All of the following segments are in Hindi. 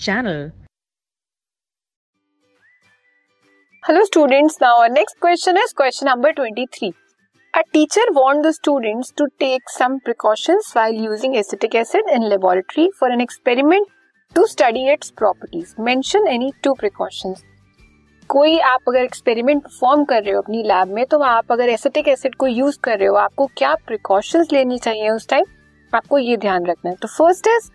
channel. Hello students, now our next question is question number 23. A teacher warned the students to take some precautions while using acetic acid in laboratory for an experiment to study its properties. Mention any two precautions. कोई आप अगर एक्सपेरिमेंट परफॉर्म कर रहे हो अपनी लैब में तो आप अगर एसिटिक एसिड को यूज़ कर रहे हो आपको क्या प्रिकॉशंस लेनी चाहिए उस टाइम आपको ये ध्यान रखना है तो first is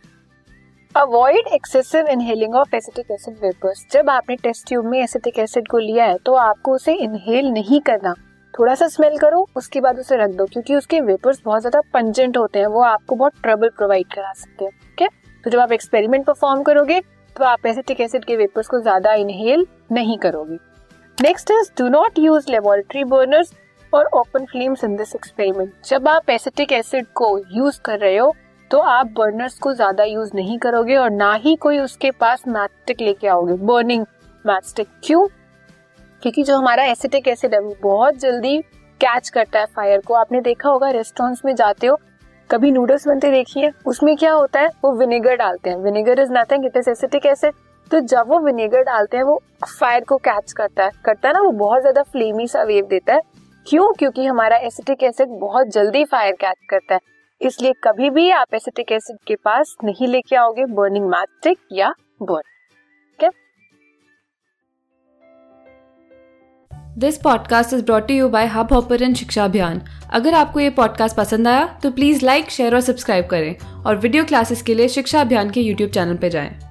avoid excessive inhaling of acetic acid vapours जब आपने टेस्ट ट्यूब में एसिटिक एसिड को लिया है तो आपको उसे इनहेल नहीं करना। थोड़ा सा स्मेल करो, उसके बाद उसे रख दो, क्योंकि उसके वेपर्स बहुत ज़्यादा पंजेंट होते हैं, वो आपको बहुत ट्रबल प्रोवाइड करा सकते हैं, ठीक है? तो जब आप एक्सपेरिमेंट परफॉर्म करोगे तो आप एसिटिक एसिड के वेपर्स को ज़्यादा इनहेल नहीं करोगे। Next is do not use laboratory burners और open flames in this experiment जब आप एसिटिक एसिड को यूज़ कर रहे हो तो आप बर्नर्स को ज़्यादा यूज़ नहीं करोगे और ना ही कोई उसके पास मैथस्टिक लेके आओगे। बर्निंग मैथस्टिक क्यों? क्योंकि जो हमारा एसिटिक एसिड है, वो बहुत जल्दी कैच करता है फायर को। आपने देखा होगा रेस्टोरेंट्स में जाते हो, कभी नूडल्स बनते देखिए, उसमें क्या होता है? वो विनेगर डालते हैं। Vinegar is nothing it is acetic acid तो जब वो विनेगर डालते हैं, वो फायर को कैच करता है। करता है ना, वो बहुत ज़्यादा फ्लेमी सा वेव देता है। क्यों? क्योंकि हमारा एसिटिक एसिड बहुत जल्दी फायर कैच करता है। इसलिए कभी भी आप एसिटिक एसिड के पास नहीं लेके आओगे बर्निंग मैट्रिक या burn this podcast is brought you by Hub Hopper शिक्षा अभियान अगर आपको ये पॉडकास्ट पसंद आया तो प्लीज़ लाइक शेयर और सब्सक्राइब करें। और वीडियो क्लासेस के लिए शिक्षा अभियान के यूट्यूब चैनल पर जाएँ।